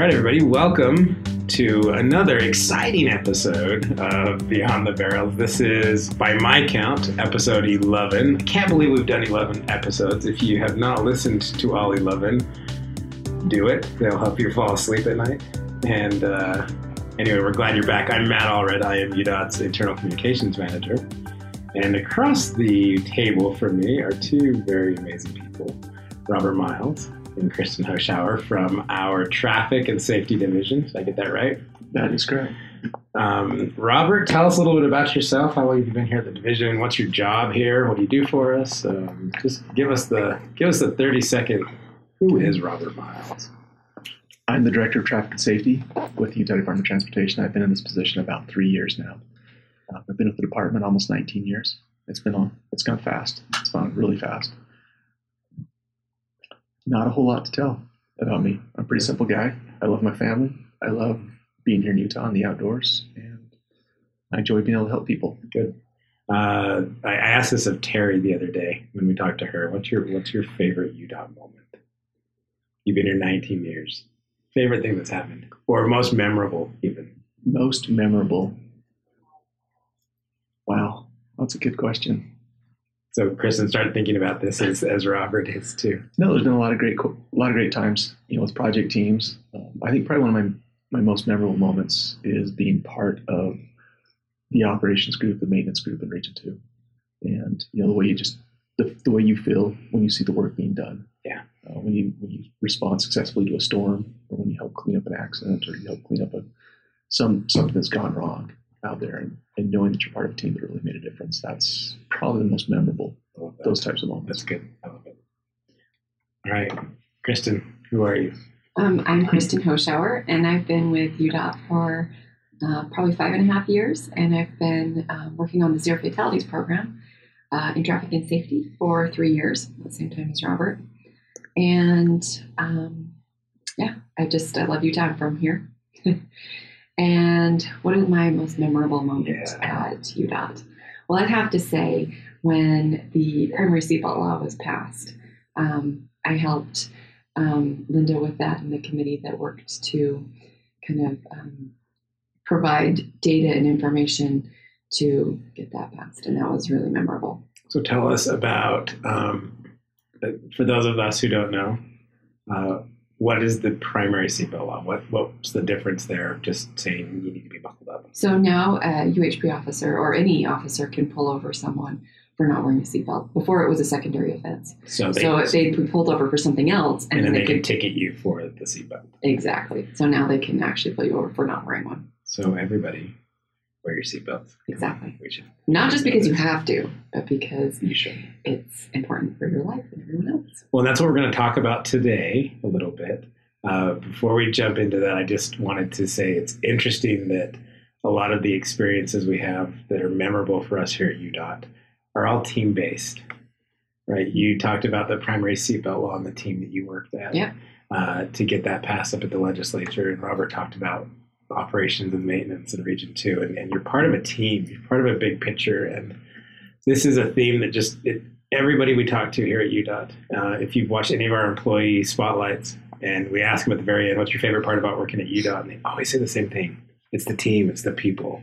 right, everybody, welcome to another exciting episode of Beyond the Barrels. This is, by my count, episode 11. I can't believe we've done 11 episodes. If you have not listened to all 11, do it. They'll help you fall asleep at night. And uh, anyway, we're glad you're back. I'm Matt Allred. I am UDOT's Internal Communications Manager. And across the table from me are two very amazing people Robert Miles and Kristen Hoschauer from our Traffic and Safety Division. Did I get that right? That is correct. Um, Robert, tell us a little bit about yourself. How long have you been here at the division? What's your job here? What do you do for us? Um, just give us the give us the thirty second. Who is Robert Miles? I'm the Director of Traffic and Safety with the Utah Department of Transportation. I've been in this position about three years now. Uh, I've been with the department almost 19 years. It's been on. It's gone fast. It's gone really fast. Not a whole lot to tell about me. I'm a pretty simple guy. I love my family. I love being here in Utah in the outdoors, and I enjoy being able to help people. Good. Uh, I I asked this of Terry the other day when we talked to her. What's your What's your favorite Utah moment? You've been here 19 years. Favorite thing that's happened, or most memorable, even. Most memorable. Wow, that's a good question. So Kristen started thinking about this as, as Robert is too. No, there's been a lot of great, a lot of great times, you know, with project teams. Um, I think probably one of my my most memorable moments is being part of the operations group, the maintenance group in Region Two, and you know the way you just the, the way you feel when you see the work being done. Yeah. Uh, when you when you respond successfully to a storm, or when you help clean up an accident, or you help clean up a some something that's gone wrong out there, and, and knowing that you're part of a team that really made a difference. That's probably the most memorable. I love that. Those types of moments. That's good. I love it. All right, Kristen, who are you? Um, I'm Kristen Hoschauer, and I've been with UDOT for uh, probably five and a half years, and I've been um, working on the Zero Fatalities program uh, in traffic and safety for three years at the same time as Robert. And um, yeah, I just I love Utah. I'm from here. and what is my most memorable moment Yeah. at UDOT? Well, I'd have to say when the primary seatbelt law was passed, um, I helped um, Linda with that and the committee that worked to kind of um, provide data and information to get that passed, and that was really memorable. So tell us about, um, uh, for those of us who don't know, uh, what is the primary seatbelt law? What What's the difference there? Just saying you need to be buckled up. So now a UHP officer or any officer can pull over someone for not wearing a seatbelt. Before it was a secondary offense. So they, so if they'd be pulled over for something else, and then they can could ticket you for the seatbelt. exactly. So now they can actually pull you over for not wearing one. So everybody, wear your seatbelts. Exactly. We should. Not just because you have to, but because You should. it's important for your life and everyone else. Well, that's what we're going to talk about today a little bit. Uh, before we jump into that, I just wanted to say it's interesting that a lot of the experiences we have that are memorable for us here at UDOT are all team based, right? You talked about the primary seatbelt law on the team that you worked at Yeah. uh, to get that passed up at the legislature, and Robert talked about operations and maintenance in Region Two, and, and you're part of a team, you're part of a big picture, and this is a theme that just it, everybody we talk to here at UDOT, uh, if you've watched any of our employee spotlights, and we ask them at the very end, what's your favorite part about working at UDOT? And they always say the same thing. It's the team, it's the people.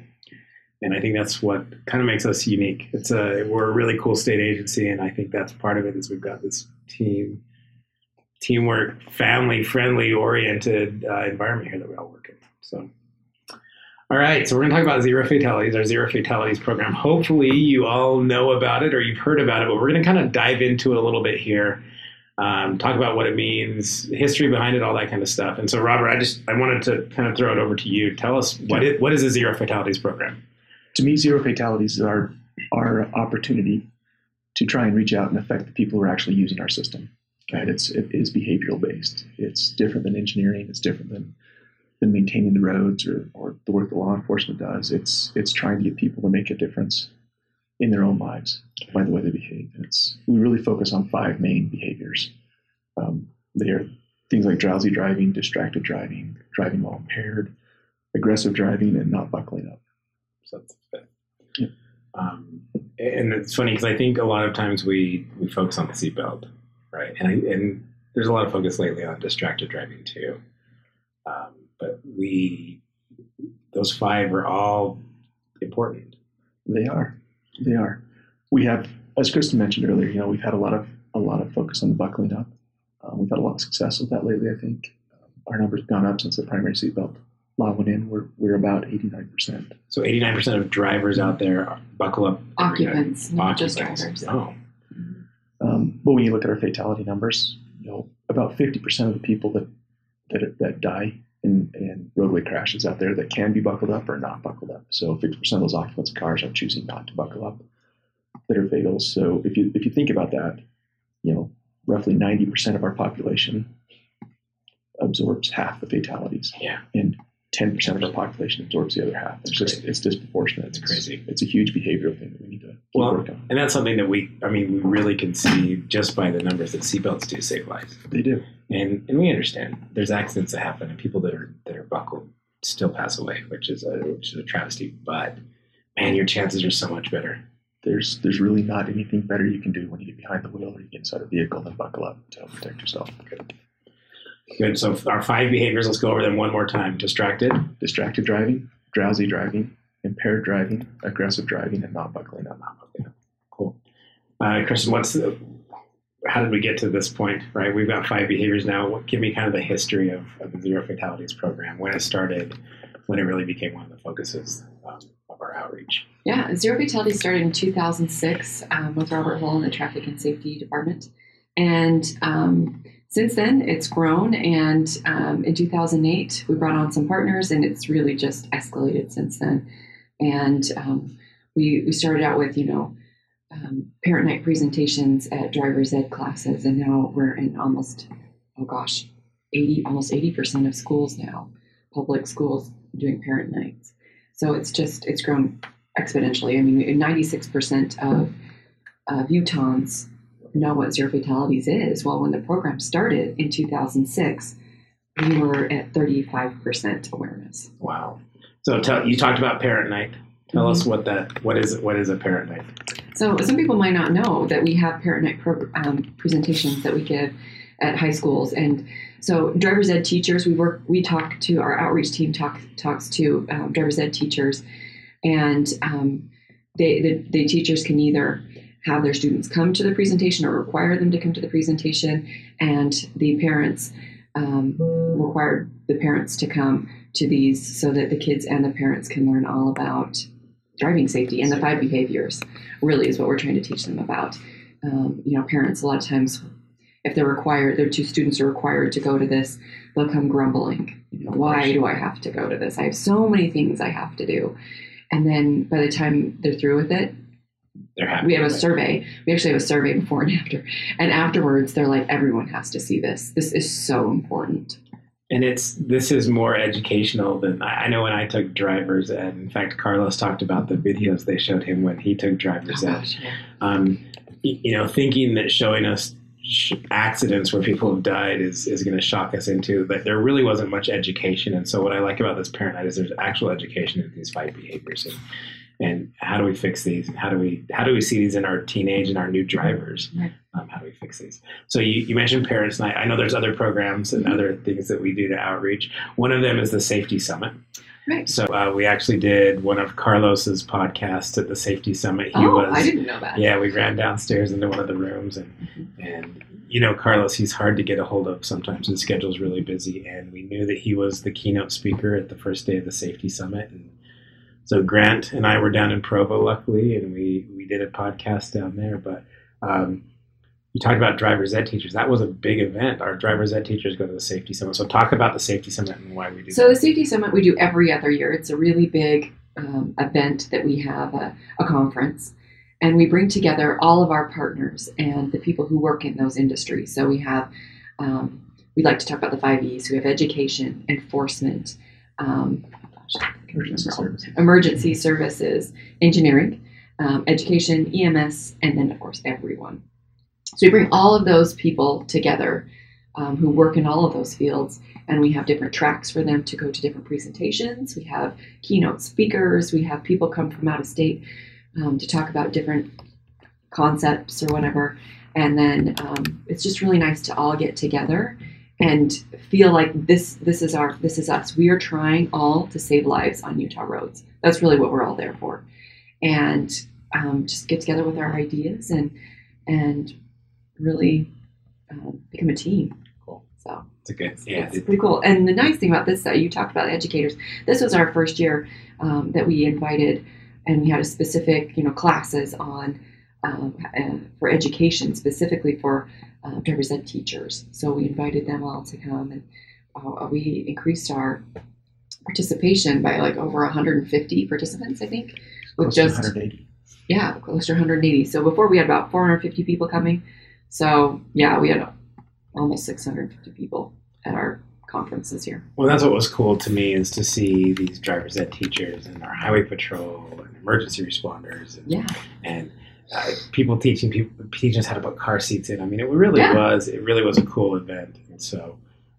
And I think that's what kind of makes us unique. It's a we're a really cool state agency, and I think that's part of it is we've got this team, teamwork, family friendly oriented uh, environment here that we all work. So, all right, so we're going to talk about zero fatalities, our zero fatalities program. Hopefully, you all know about it or you've heard about it, but we're going to kind of dive into it a little bit here. Um, talk about what it means, history behind it, all that kind of stuff. And so, Robert, I just I wanted to kind of throw it over to you. Tell us what it, what is the zero fatalities program? to me, zero fatalities is our our opportunity to try and reach out and affect the people who are actually using our system. Right? It's it is behavioral based. It's different than engineering. It's different than than maintaining the roads or, or the work that law enforcement does. It's it's trying to get people to make a difference in their own lives by the way they behave. And it's we really focus on five main behaviors. Um, they are things like drowsy driving, distracted driving, driving while impaired, aggressive driving, and not buckling up. So. Yeah. Um, and it's funny because I think a lot of times we we focus on the seatbelt, right? And I, and there's a lot of focus lately on distracted driving too. Um, but we, those five are all important. They are. They are. We have, as Kristen mentioned earlier, you know, we've had a lot of a lot of focus on the buckling up. Um, we've had a lot of success with that lately. I think um, our numbers have gone up since the primary seatbelt law went in. We're we're about eighty nine percent. So 89% of drivers out there are- buckle up. Occupants, not just drivers. Oh, Um, but when you look at our fatality numbers, you know, about fifty percent of the people that that that die in, in roadway crashes out there that can be buckled up or not buckled up. So fifty percent of those occupants of cars are choosing not to buckle up that are fatal. So if you if you think about that, you know, roughly ninety percent of our population absorbs half the fatalities. Yeah. And ten percent of our population absorbs the other half. It's just crazy. it's disproportionate. It's crazy. It's a huge behavioral thing that we need to Well, working on. and that's something that we, I mean, we really can see just by the numbers that seatbelts do save lives. They do. And, and we understand there's accidents that happen and people that are, that are buckled still pass away, which is a, which is a travesty. But man, your chances are so much better. there's there's really not anything better you can do when you get behind the wheel or you get inside a vehicle than buckle up to help protect yourself. Good. So our five behaviors, let's go over them one more time. Distracted, Distracted driving, drowsy driving, impaired driving, aggressive driving, and not buckling up. Cool. Uh, Kristen, what's the, how did we get to this point? Right, we've got five behaviors now. What, give me kind of the history of, of the Zero Fatalities program, when it started, when it really became one of the focuses um, of our outreach. Yeah, Zero Fatalities started in 2006 um, with Robert Hull in the Traffic and Safety Department. And um, since then, it's grown. And um, in 2008, we brought on some partners, and it's really just escalated since then. And um, we, we started out with, you know, um, parent night presentations at driver's ed classes, and now we're in almost, oh gosh, 80, almost 80% of schools now, public schools doing parent nights. So it's just, it's grown exponentially. I mean, 96% of, of Utahns know what zero fatalities is. Well, when the program started in 2006, we were at 35% awareness. Wow. So tell you talked about parent night. Tell us what that what is what is a parent night? So some people might not know that we have parent night pro- um, presentations that we give at high schools, and so driver's ed teachers. We work. We talk to our outreach team. Talk talks to um, driver's ed teachers, and um, they the, the teachers can either have their students come to the presentation or require them to come to the presentation, and the parents um, require the parents to come to these so that the kids and the parents can learn all about driving safety and the five behaviors really is what we're trying to teach them about. Um, you know, parents a lot of times, if they're required, their two students are required to go to this, they'll come grumbling. You know, why do I have to go to this? I have so many things I have to do. And then by the time they're through with it, They're happy. we have a with it. survey. We actually have a survey before and after. And afterwards, they're like, everyone has to see this. This is so important. And it's this is more educational than I I know when I took driver's ed. In fact, Carlos talked about the videos they showed him when he took driver's ed. yeah. um, you know, thinking that showing us sh- accidents where people have died is, is going to shock us into that there really wasn't much education. And so what I like about this parent night is there's actual education in these five behaviors and, and how do we fix these and how do we how do we see these in our teenage and our new drivers? Right. Um, how do we fix these? So you, you mentioned Parents Night. I know there's other programs and other things that we do to outreach. One of them is the Safety Summit. Right. So uh, we actually did one of Carlos's podcasts at the Safety Summit. He oh, was I didn't know that. yeah, we ran downstairs into one of the rooms, and and you know, Carlos, he's hard to get a hold of sometimes. His schedule's really busy, and we knew that he was the keynote speaker at the first day of the safety summit, and so Grant and I were down in Provo, luckily, and we we did a podcast down there. But um, you talked about driver's ed teachers. That was a big event. Our driver's ed teachers go to the safety summit. So talk about the safety summit and why we do. So the. Safety Summit we do every other year. It's a really big um, event that we have a, a conference, and we bring together all of our partners and the people who work in those industries. So we have um, we like to talk about the five E's. We have education, enforcement, um, gosh, Emergency services. emergency services, engineering, um, education, EMS, and then of course everyone. So we bring all of those people together um, who work in all of those fields, and we have different tracks for them to go to different presentations. We have keynote speakers. We have people come from out of state um, to talk about different concepts or whatever. And then um, it's just really nice to all get together and feel like this this is our this is us. We are trying all to save lives on Utah roads. That's really what we're all there for, and um, just get together with our ideas and and really um, become a team. Cool. So It's a good. Yeah. it's pretty cool. And the nice thing about this, that you talked about the educators. This was our first year um, that we invited, and we had a specific, you know, classes on um, uh, for education, specifically for uh, driver's ed teachers. So we invited them all to come, and uh, we increased our participation by like over 150 participants, I think, with Close to just 180. yeah, close to 180. So before we had about 450 people coming. So yeah, we had almost 650 people at our conference this year. Well, that's what was cool to me is to see these driver's ed teachers and our highway patrol and emergency responders and, Yeah, and uh, people teaching people teaching us how to put car seats in. I mean, it really Yeah. was it really was a cool event, and so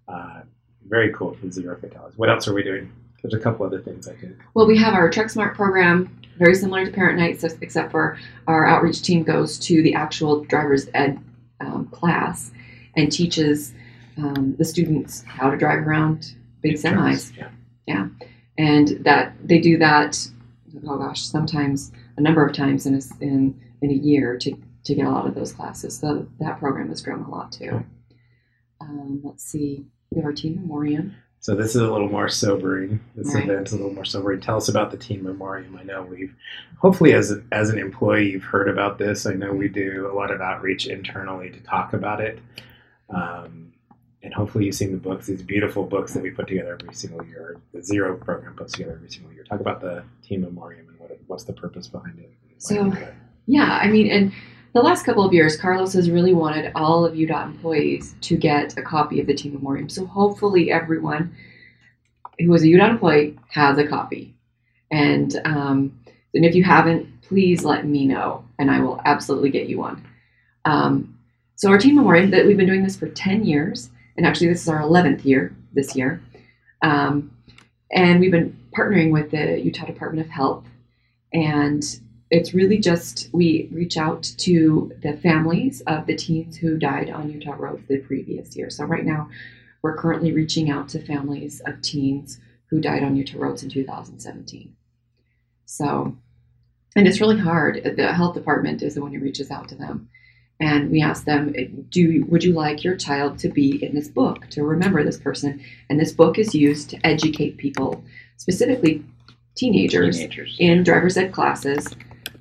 uh, very cool for zero fatalities. What else are we doing? There's a couple other things I did. well, we have our Truck Smart program, very similar to Parent Nights, except for our outreach team goes to the actual driver's ed um, class and teaches um, the students how to drive around big semis. Yeah. and that they do that oh gosh sometimes a number of times in a, in, in a year to, to get a lot of those classes so that program has grown a lot too Okay. um, let's see we have our teen memoriam So this is a little more sobering. This Right. event's a little more sobering. Tell us about the teen Memoriam. I know we've, hopefully, as a, as an employee, you've heard about this. I know we do a lot of outreach internally to talk about it, um, and hopefully, you've seen the books. These beautiful books that we put together every single year. The Zero program puts together every single year. Talk about the teen Memoriam and what it, what's the purpose behind it. So- yeah i mean and the last couple of years carlos has really wanted all of udot employees to get a copy of the teen memoriam. So hopefully everyone who is a udot employee has a copy. And um, and if you haven't please let me know and i will absolutely get you one. Um, so our teen memoriam that we've been doing this for 10 years and actually this is our 11th year this year um, and we've been partnering with the utah department of health. And it's really just we reach out to the families of the teens who died on Utah roads the previous year. So right now, we're currently reaching out to families of teens who died on Utah roads in 2017. So, and it's really hard. The health department is the one who reaches out to them, and we ask them, "Do would you like your child to be in this book to remember this person?" And this book is used to educate people, specifically teenagers Teenagers. in driver's ed classes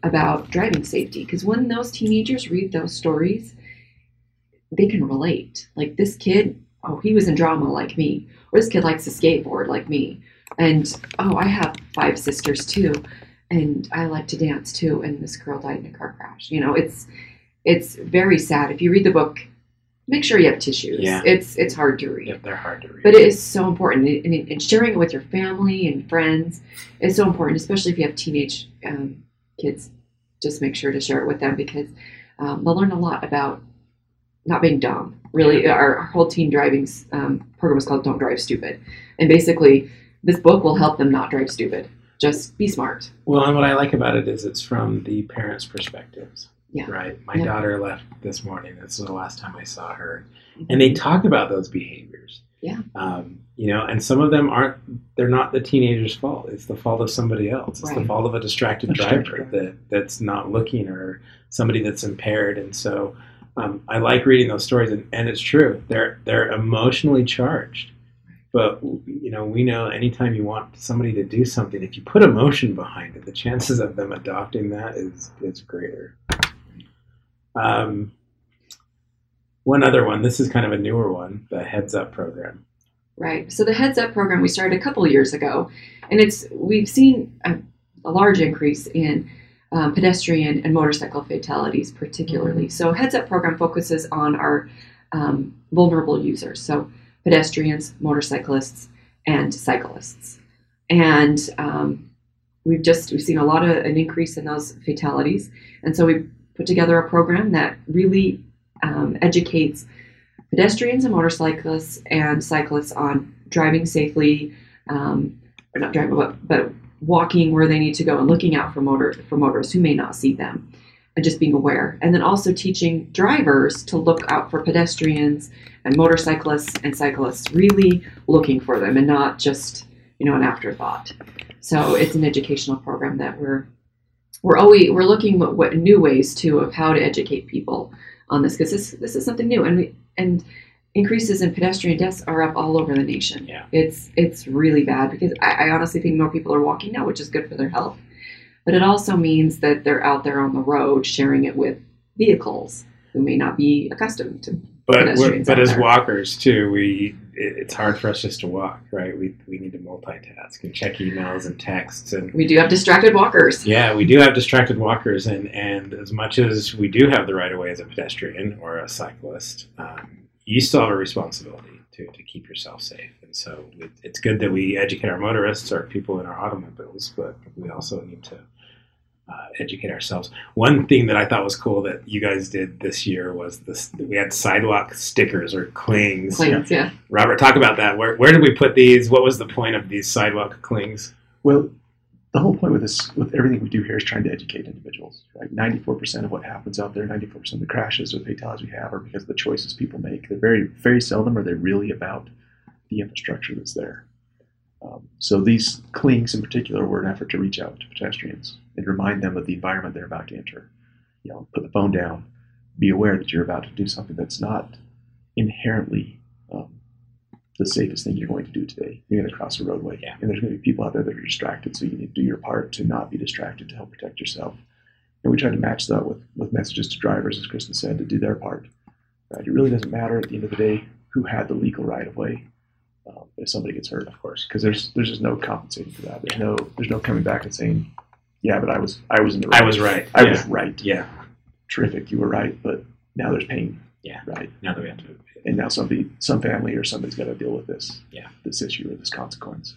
about driving safety because when those teenagers read those stories they can relate. Like this kid oh he was in drama like me or this kid likes to skateboard like me. And oh i have five sisters too and i like to dance too and this girl died in a car crash. You know it's it's very sad. If you read the book make sure you have tissues. Yeah. it's it's hard to read. Yep, they're hard to read. but it is so important and, and, and sharing it with your family and friends is so important especially if you have teenage um, kids just make sure to share it with them because um, they'll learn a lot about not being dumb really our, our whole teen driving um, program is called don't drive stupid and basically this book will help them not drive stupid just be smart Well, and what I like about it is it's from the parents' perspectives. Yeah. Right. My Yeah. daughter left this morning. This was the last time I saw her, and they talk about those behaviors. Yeah. Um, you know, and some of them aren't. They're not the teenager's fault. It's the fault of somebody else. It's the fault of a distracted A distracted driver driver. that that's not looking or somebody that's impaired. And so, um, I like reading those stories, and, and it's true. They're they're emotionally charged. But you know, we know anytime you want somebody to do something, if you put emotion behind it, the chances of them adopting that is is greater. Um, one other one. This is kind of a newer one, the Heads Up program. Right. So the Heads Up program we started a couple years ago, and it's we've seen a, a large increase in um, pedestrian and motorcycle fatalities, particularly. So Heads Up program focuses on our um, vulnerable users, so pedestrians, motorcyclists, and cyclists. And um, we've just we've seen a lot of an increase in those fatalities, and so we put together a program that really um, educates pedestrians and motorcyclists and cyclists on driving safely, um, or not driving, but, but walking where they need to go and looking out for motor for motorists who may not see them. and just being aware. And then also teaching drivers to look out for pedestrians and motorcyclists and cyclists, really looking for them and not just, you know, an afterthought. So it's an educational program that we're we're always we're looking at what new ways too of how to educate people on this because this this is something new and we, and increases in pedestrian deaths are up all over the nation. Yeah. It's it's really bad because I, I honestly think more people are walking now, which is good for their health. But it also means that they're out there on the road sharing it with vehicles who may not be accustomed to. But but as walkers too, we it, it's hard for us just to walk, right? We we need to multitask and check emails and texts and We do have distracted walkers. yeah, we do have distracted walkers, and and as much as we do have the right of way as a pedestrian or a cyclist, um, you still have a responsibility to to keep yourself safe. And so it, it's good that we educate our motorists or people in our automobiles, but we also need to. Uh, educate ourselves. One thing that I thought was cool that you guys did this year was this: we had sidewalk stickers or clings. Claims, yeah. Robert, talk about that. Where, where did we put these? What was the point of these sidewalk clings? Well, the whole point with this, with everything we do here, is trying to educate individuals. Right, ninety-four percent of what happens out there, ninety-four percent of the crashes or fatalities we have are because of the choices people make. They're very, very seldom are they really about the infrastructure that's there. Um, so these clings, in particular, were an effort to reach out to pedestrians and remind them of the environment they're about to enter. You know, put the phone down, be aware that you're about to do something that's not inherently um, the safest thing you're going to do today. You're going to cross a roadway, Yeah. and there's going to be people out there that are distracted. So you need to do your part to not be distracted to help protect yourself. And we try to match that with with messages to drivers, as Kristen said, to do their part. Right? It really doesn't matter at the end of the day who had the legal right of way um, if somebody gets hurt, of course, because there's there's just no compensating for that. There's no there's no coming back and saying, yeah, but I was I was in the right. I was right. I Yeah. was right. Yeah. Terrific. You were right, but now there's pain. Yeah. Right Now that we have to. and now somebody, some family or somebody's got to deal with this, Yeah. this issue or this consequence.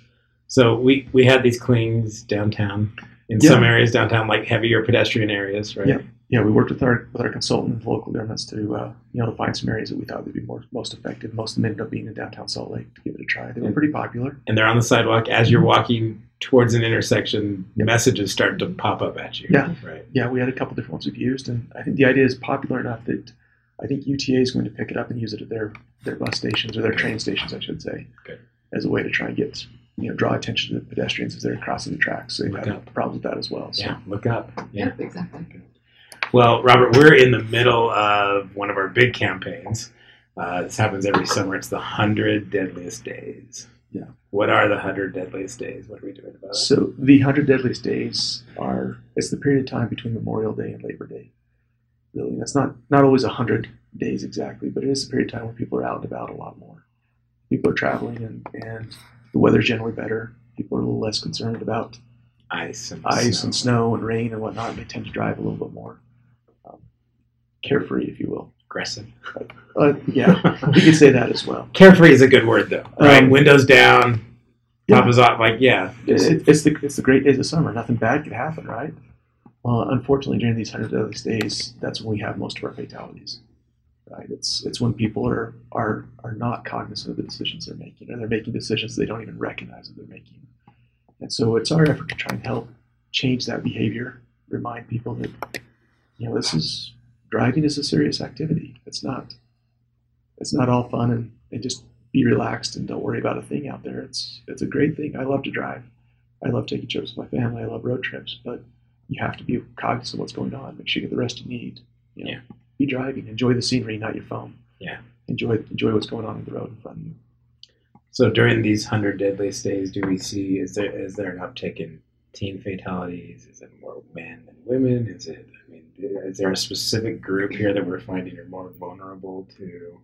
So we we had these clings downtown. In Yeah. some areas downtown, like heavier pedestrian areas, right? Yeah. Yeah, we worked with our with our consultant, local governments, to uh, you know to find some areas that we thought would be more most effective. Most of them ended up being in downtown Salt Lake to give it a try. They were pretty popular. And they're on the sidewalk as you're walking towards an intersection. Yep. Messages start to pop up at you. Yeah. Right. Yeah, we had a couple different ones we've used, and I think the idea is popular enough that I think UTA is going to pick it up and use it at their their bus stations or their train stations, I should say, Good. as a way to try and get you know draw attention to the pedestrians as they're crossing the tracks. So they Look have up. problems with that as well. So Yeah. Look up. Yeah. Yep, exactly. Well, Robert, we're in the middle of one of our big campaigns. Uh, this happens every summer. It's the 100 Deadliest Days. Yeah. What are the 100 Deadliest Days? What are we doing about it? So the hundred deadliest days are it's the period of time between Memorial Day and Labor Day. Really, that's not not always hundred days exactly, but it is a period of time where people are out and about a lot more. People are traveling, and and the weather's generally better. People are a little less concerned about Ice and ice snow. and snow and rain and whatnot. And they tend to drive a little bit more um, carefree, if you will. Aggressive. Uh, yeah, you could say that as well. Carefree is a good word, though. Right? Um, Windows down, yeah. top is off. Like, yeah. just- It, it's the it's the great days of summer. Nothing bad could happen, right? Well, unfortunately, during these hundred deadliest days, that's when we have most of our fatalities. Right? It's it's when people are are are not cognizant of the decisions they're making, or they're making decisions they don't even recognize that they're making. And so, it's our effort to try and help change that behavior. Remind people that you know this is driving is a serious activity. It's not it's not all fun and, and just be relaxed and don't worry about a thing out there. It's it's a great thing. I love to drive. I love taking trips with my family. I love road trips, but you have to be cognizant of what's going on. Make sure you get the rest you need. You know, Yeah. Be driving. Enjoy the scenery, not your phone. Yeah. Enjoy enjoy what's going on in the road in front of you. So during these 100 Deadliest Days, do we see, is there is there an uptick in teen fatalities? Is it more men than women? Is it, I mean, is there a specific group here that we're finding are more vulnerable to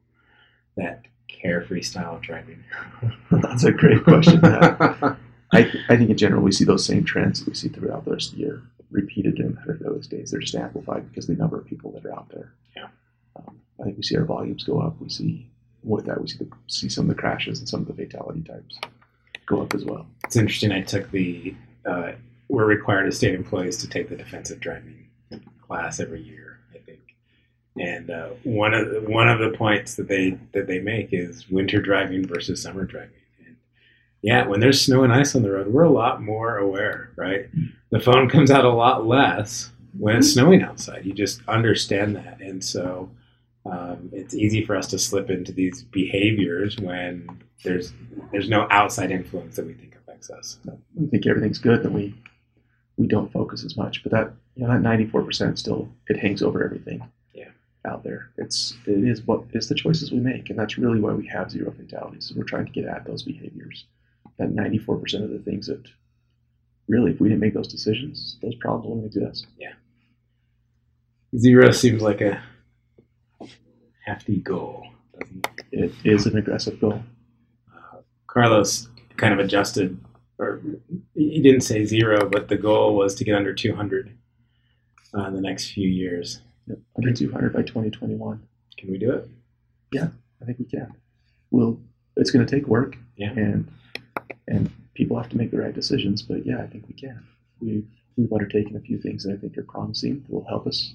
that carefree style of driving? That's a great question. I, I think in general we see those same trends that we see throughout the rest of the year repeated the hundred those days. They're just amplified because the number of people that are out there. Yeah. Um, I think we see our volumes go up. We see with that we see the, see some of the crashes and some of the fatality types go up as well. It's interesting. I took the, uh, we're required as state employees to take the defensive driving class every year, I think. And uh, one of the, one of the points that they that they make is winter driving versus summer driving. And yeah, when there's snow and ice on the road, we're a lot more aware, right? The phone comes out a lot less, when it's snowing outside. You just understand that, and so um, it's easy for us to slip into these behaviors when there's there's no outside influence that we think affects us. We think everything's good, then we we don't focus as much. But that you know that ninety four percent still it hangs over everything. Yeah. Out there, it's it is what it's the choices we make, and that's really why we have zero fatalities. We're trying to get at those behaviors. That ninety four percent of the things that really, if we didn't make those decisions, those problems wouldn't exist. Yeah. Zero seems like a hefty goal. It? It is an aggressive goal. Uh, Carlos kind of adjusted, or he didn't say zero, but the goal was to get under 200 uh, in the next few years. Yep, Under 200 by 2021. Can we do it? Yeah, I think we can. We'll. It's going to take work, Yeah. and and people have to make the right decisions. But yeah, I think we can. We've we've undertaken a few things that I think are promising that will help us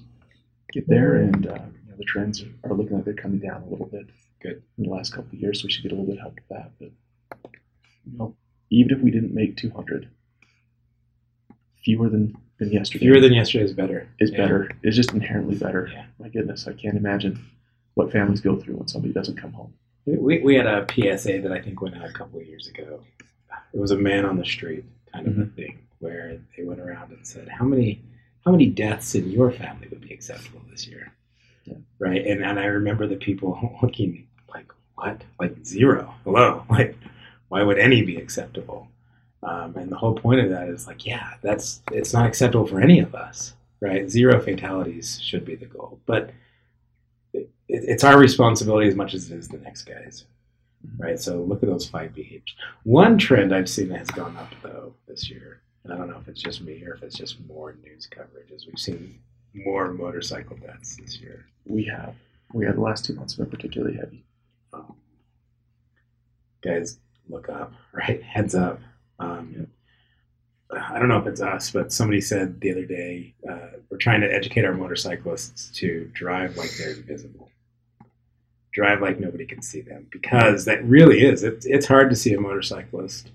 get there, and uh, you know, the trends are looking like they're coming down a little bit. Good. in the last couple of years, so we should get a little bit of help with that. But you know, even if we didn't make 200, fewer than than yesterday Fewer than yesterday is better. is Yeah. better. It's just inherently better. Yeah. My goodness, I can't imagine what families go through when somebody doesn't come home. We, we had a PSA that I think went out a couple of years ago. It was a man on the street kind of a thing where they went around and said, "How many how many deaths in your family would be acceptable this year?" Yeah. Right, and and I remember the people looking like, "What? Like zero? Hello? Like, why would any be acceptable?" Um, and the whole point of that is like, yeah, that's it's not acceptable for any of us, right? Zero fatalities should be the goal, but it, it, it's our responsibility as much as it is the next guy's, right? So look at those five behaviors. One trend I've seen that has gone up though this year, and I don't know if it's just me or if it's just more news coverage, is we've seen more motorcycle deaths this year. We have. We had the last two months been particularly heavy. Um, guys, look up, right? Heads up. Um, I don't know if it's us, but somebody said the other day uh, we're trying to educate our motorcyclists to drive like they're invisible, drive like nobody can see them, because that really is. It's it's hard to see a motorcyclist,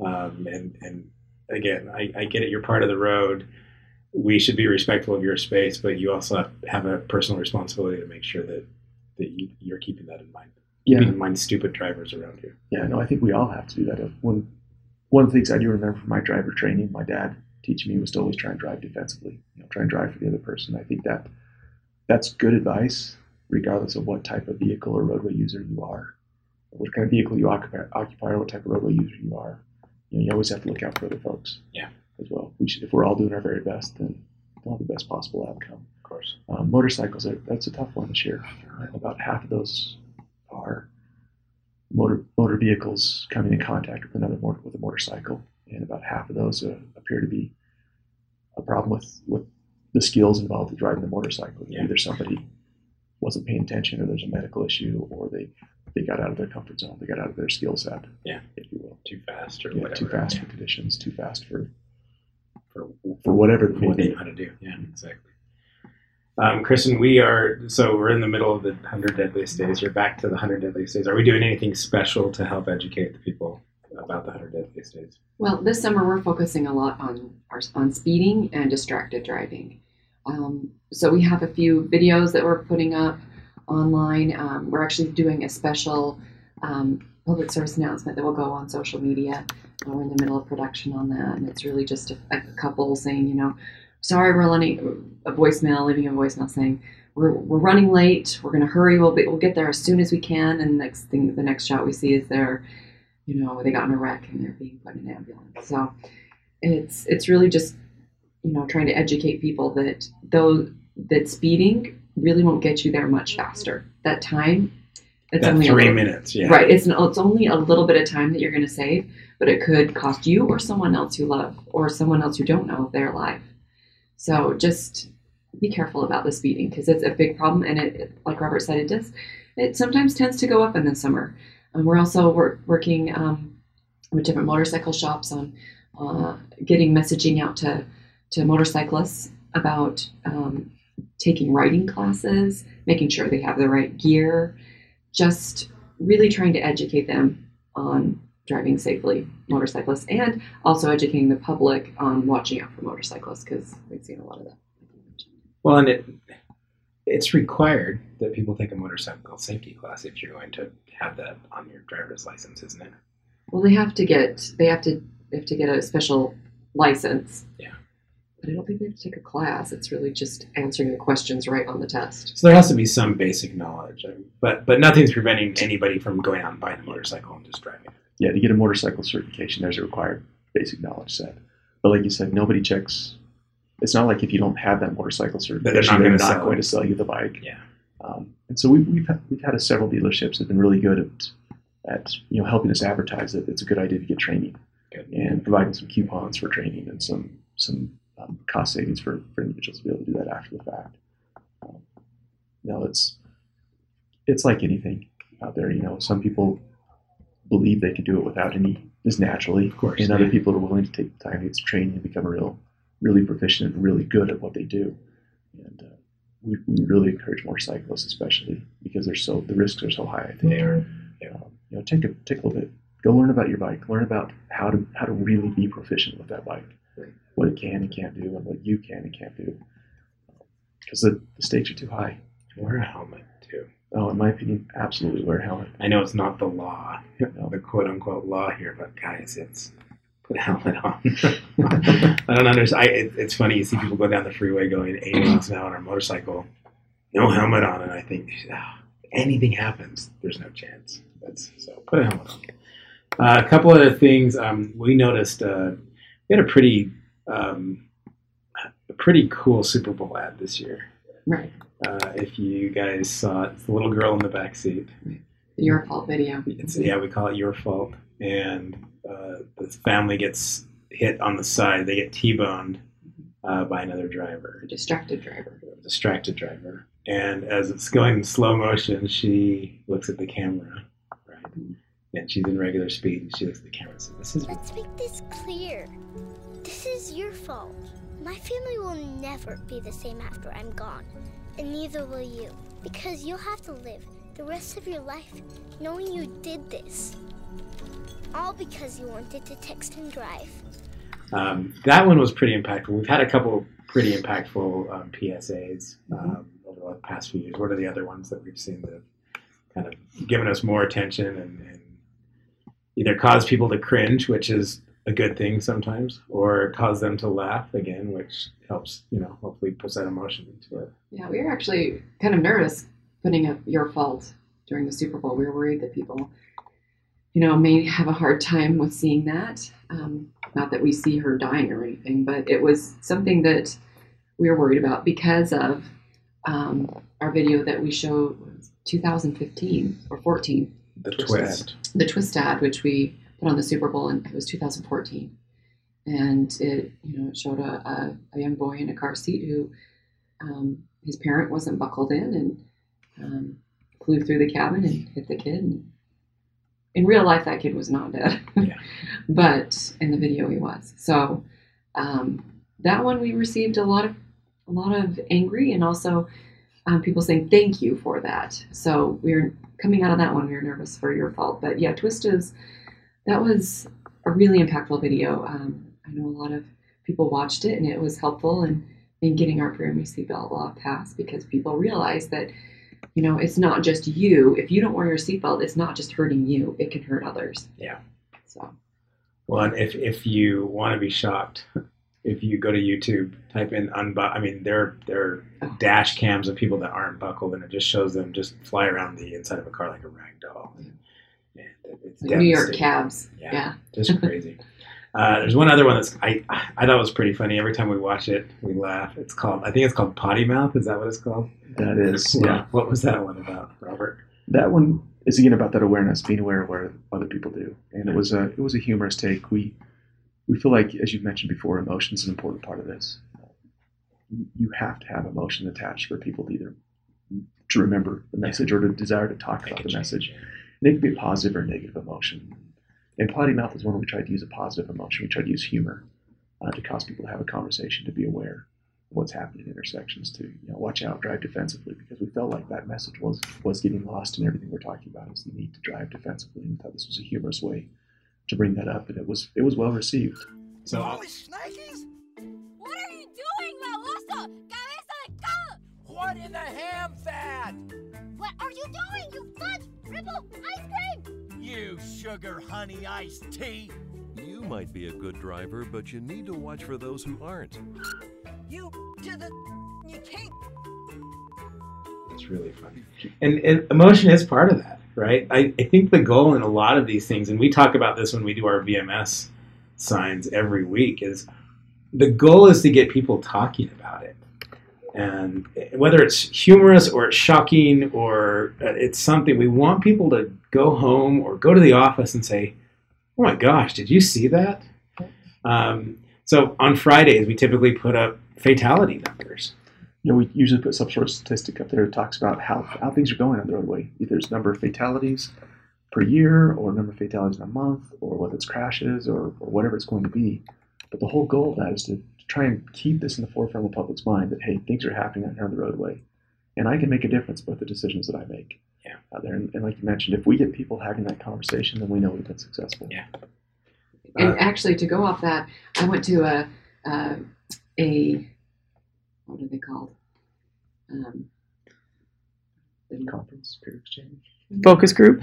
um, and and again, I, I get it. You're part of the road. We should be respectful of your space, but you also have, have a personal responsibility to make sure that that you, you're keeping that in mind Yeah, keeping in mind stupid drivers around you. yeah. No, I think we all have to do that. When one of the things I do remember from my driver training, my dad teaching me was to always try and drive defensively. You know, try and drive for the other person. I think that that's good advice, regardless of what type of vehicle or roadway user you are, what kind of vehicle you occupy, occupy or what type of roadway user you are. You know, you always have to look out for other folks. Yeah. As well. We should, if we're all doing our very best, then we'll have the best possible outcome. Of course. Um, motorcycles are that's a tough one this year. About half of those are motor motor vehicles coming in contact with another motor with a motorcycle, and about half of those uh, appear to be a problem with with the skills involved with driving the motorcycle. Yeah. Either somebody wasn't paying attention, or there's a medical issue, or they they got out of their comfort zone, they got out of their skill set, Yeah. if you will. Too fast or Yeah, whatever. too fast for conditions, too fast for for for whatever it what they be. know how to do. Yeah, exactly. Um, Kristen, we are so we're in the middle of the 100 deadliest days. You're back to the 100 deadliest days. Are we doing anything special to help educate the people about the 100 deadliest days? Well, this summer we're focusing a lot on our, on speeding and distracted driving. Um, so we have a few videos that we're putting up online. Um, we're actually doing a special um, public service announcement that will go on social media. Uh, We're in the middle of production on that, and it's really just a, a couple saying, you know, sorry, we're letting a voicemail, leaving a voicemail saying we're, we're running late. We're going to hurry. We'll be, we'll get there as soon as we can. And next thing, the next shot we see is they're, you know, they got in a wreck and they're being put in an ambulance. So it's it's really just you know trying to educate people that though that speeding really won't get you there much faster. That time, it's that only a three little- minutes. Yeah. Right. It's it's only a little bit of time that you're going to save, but it could cost you or someone else you love or someone else you don't know their life. So just be careful about the speeding because it's a big problem, and it, it- like Robert said, it does. It sometimes tends to go up in the summer. And we're also work, working um, with different motorcycle shops on uh, getting messaging out to to motorcyclists about um, taking riding classes, making sure they have the right gear, just really trying to educate them on driving safely, motorcyclists, and also educating the public on watching out for motorcyclists because we've seen a lot of that. Well, and it it's required that people take a motorcycle safety class if you're going to have that on your driver's license, isn't it? Well, they have to get they have to they have to get a special license. Yeah. But I don't think they have to take a class. It's really just answering the questions right on the test. So there has to be some basic knowledge, I but but nothing's preventing anybody from going out and buying a motorcycle and just driving. it. Yeah, to get a motorcycle certification, there's a required basic knowledge set. But like you said, nobody checks. It's not like if you don't have that motorcycle certification, not they're not going it. to sell you the bike. Yeah. Um, and so we've we've had, we've had a several dealerships that have been really good at at you know helping us advertise that it's a good idea to get training Good. and providing some coupons for training and some some um, cost savings for, for individuals to be able to do that after the fact. Um, no, it's it's like anything out there. You know, some people believe they can do it without any just naturally, Of course, and other people are willing to take the time to get training and become real, really proficient and really good at what they do. And uh, we, we really encourage more cyclists, especially because they're so the risks are so high. I think. They are. Um, you know, take a take a little bit. Go learn about your bike. Learn about how to how to really be proficient with that bike. What it can and can't do, and what you can and can't do. Because the, the stakes are too high. Wear a helmet too. Oh, in my opinion, absolutely wear a helmet. I know it's not the law, No. the quote unquote law here, but guys, it's put a helmet on. I don't understand. I, it, it's funny you see people go down the freeway going 80 miles an hour on a motorcycle, no helmet on, and I think ah, anything happens, there's no chance. That's so put a helmet on. Uh, a couple other things um, we noticed. Uh, we had a pretty um, a pretty cool Super Bowl ad this year. Right. Uh, if you guys saw it, it's the little girl in the back seat. Your fault video. It's, yeah, we call it your fault. And uh, the family gets hit on the side. They get T-boned uh, by another driver, A distracted driver. a distracted driver. And as it's going in slow motion, she looks at the camera, right? And she's in regular speed. And she looks at the camera and says, "This is Let's make this clear. This is your fault. My family will never be the same after I'm gone, and neither will you. Because you'll have to live the rest of your life knowing you did this. All because you wanted to text and drive. Um, that one was pretty impactful. We've had a couple pretty impactful um, PSAs um, over the past few years. What are the other ones that we've seen that have kind of given us more attention and, and either cause people to cringe, which is a good thing sometimes, or cause them to laugh again, which helps, you know, hopefully puts that emotion into it. Yeah, we were actually kind of nervous putting up your fault during the Super Bowl. We were worried that people, you know, may have a hard time with seeing that. Um, not that we see her dying or anything, but it was something that we were worried about because of um, our video that we showed 2015 or 14, The Twist twist. the twist ad, which we put on the Super Bowl, and it was 2014. And it, you know, showed a, a, a young boy in a car seat who um, his parent wasn't buckled in and um, flew through the cabin and hit the kid. And in real life, that kid was not dead, Yeah. but in the video, he was. So um, that one we received a lot of a lot of angry and also um, people saying thank you for that. So we are coming out of that one. We were nervous for your fault, but yeah, Twist is that was a really impactful video. Um, I know a lot of people watched it and it was helpful in, in getting our family seatbelt law passed because people realize that you know it's not just you. If you don't wear your seatbelt, it's not just hurting you; it can hurt others. Yeah. So Well, and if, if you want to be shocked, if you go to YouTube, type in unbu I mean, there there are Oh. dash cams of people that aren't buckled, and it just shows them just fly around the inside of a car like a rag doll. And it- it's like New York cabs, Yeah. yeah. just crazy. Uh, there's one other one that's I I thought was pretty funny. Every time we watch it, we laugh. It's called I think it's called Potty Mouth. Is that what it's called? That is, yeah. What was that one about, Robert? That one is again about that awareness, being aware of what other people do, and it was a it was a humorous take. We we feel like, as you mentioned before, emotion is an important part of this. You- You have to have emotion attached for people to either to remember the message or to desire to talk Make about the change. message. And it can be a positive or negative emotion. And potty mouth is one where we tried to use a positive emotion. We tried to use humor uh, to cause people to have a conversation, to be aware of what's happening in intersections, to you know, watch out, drive defensively, because we felt like that message was was getting lost in everything we're talking about. Is the need to drive defensively, and we thought this was a humorous way to bring that up, and it was it was well received. So fudge ice cream? You sugar honey iced tea! You might be a good driver, but you need to watch for those who aren't. You to the you can't It's really funny. And, and emotion is part of that, right? I, I think the goal in a lot of these things, and we talk about this when we do our VMS signs every week, is the goal is to get people talking about it. And whether it's humorous or it's shocking or uh, it's something, we want people to go home or go to the office and say, oh my gosh, did you see that? Um, so on Fridays, we typically put up fatality numbers. You know, we usually put some sort of statistic up there that talks about how, how things are going on the roadway. Either it's number of fatalities per year, or number of fatalities in a month, or whether it's crashes, or, or whatever it's going to be. But the whole goal of that is to, to try and keep this in the forefront of the public's mind that hey, things are happening out here on the roadway, and I can make a difference with the decisions that I make Yeah. out there. And, and like you mentioned, if we get people having that conversation, then we know we've been successful. Yeah. And Uh, actually, to go off that, I went to a uh, a what are they called? Um, the- Conference, peer exchange. Focus group.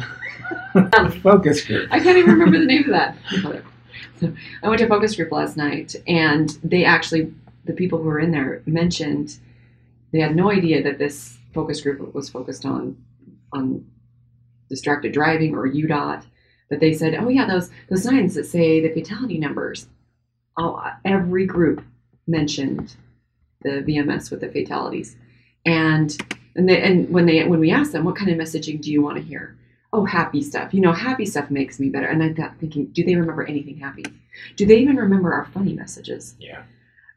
focus group. I can't even remember the name of that. I went to a focus group last night, and they actually, the people who were in there mentioned they had no idea that this focus group was focused on on distracted driving or UDOT. But they said, oh yeah, those those signs that say the fatality numbers. Oh, every group mentioned the VMS with the fatalities, and and they, and when they when we asked them, what kind of messaging do you want to hear? Oh, happy stuff. You know, happy stuff makes me better. And I thought, thinking, do they remember anything happy? Do they even remember our funny messages? Yeah.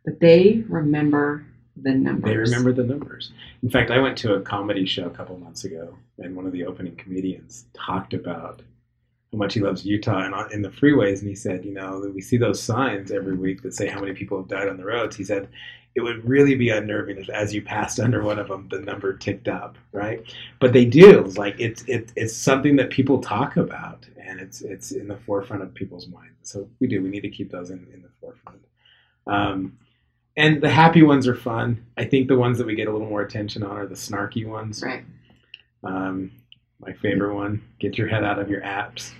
But they remember the numbers. They remember the numbers. In fact, I went to a comedy show a couple months ago, and one of the opening comedians talked about how much he loves Utah and in the freeways. And he said, you know, we see those signs every week that say how many people have died on the roads. He said, it would really be unnerving if, as you passed under one of them, the number ticked up, right? But they do. It's like it's it, it's something that people talk about, and it's it's in the forefront of people's minds. So we do. We need to keep those in, in the forefront. Um, and the happy ones are fun. I think the ones that we get a little more attention on are the snarky ones. Right. Um, my favorite one: get your head out of your apps,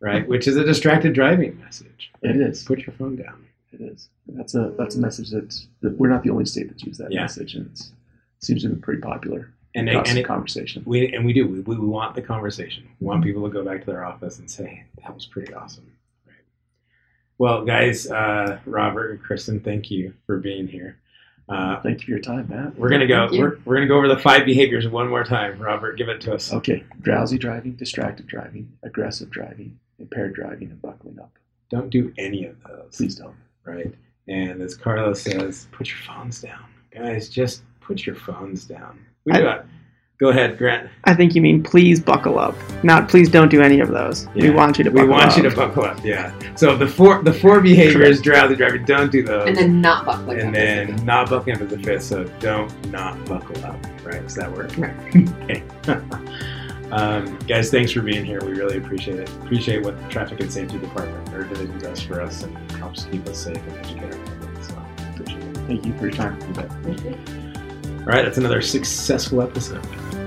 right? Which is a distracted driving message. It is. Put your phone down. It is. That's a that's a message that, that we're not the only state that's used that Yeah. message, and it seems to be pretty popular. And it, across and the it, conversation. we and we do. We, we want the conversation. We want people to go back to their office and say that was pretty awesome. Right. Well, guys, uh, Robert and Kristen, thank you for being here. Uh, Thank you for your time, Matt. we're gonna go. We're, we're gonna go over the five behaviors one more time. Robert, give it to us. Okay, drowsy driving, distracted driving, aggressive driving, impaired driving, and buckling up. Don't do any of those. Please don't. Right? And as Carlos says, put your phones down, guys. Just put your phones down. We do it. Go ahead, Grant. I think you mean please buckle up, not please don't do any of those. We want you to We buckle want up. you to buckle up. Yeah. So the four the four behaviors: drowsy driving. Don't do those. And then not buckling And up. then not buckling up is the fifth. So don't not buckle up. Right? Does that work? Right. okay. um, guys, thanks for being here. We really appreciate it. Appreciate what the traffic and safety department or division does for us and helps keep us safe and educate our public. So appreciate it. Thank you for your time. You bet. All right, that's another successful episode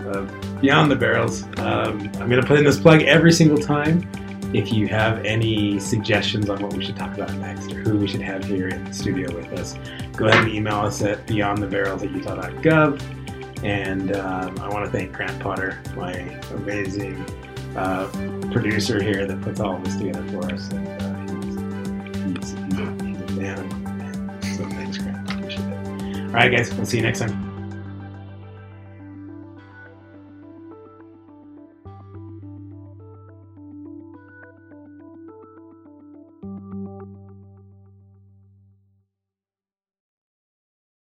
of Beyond the Barrels. Um, I'm going to put in this plug every single time. If you have any suggestions on what we should talk about next or who we should have here in the studio with us, go ahead and email us at beyondthebarrels at utah.gov. And um, I want to thank Grant Potter, my amazing uh, producer here that puts all of this together for us. And uh, he's, he's, he's, a, man. So thanks, Grant. All right, guys, we'll see you next time.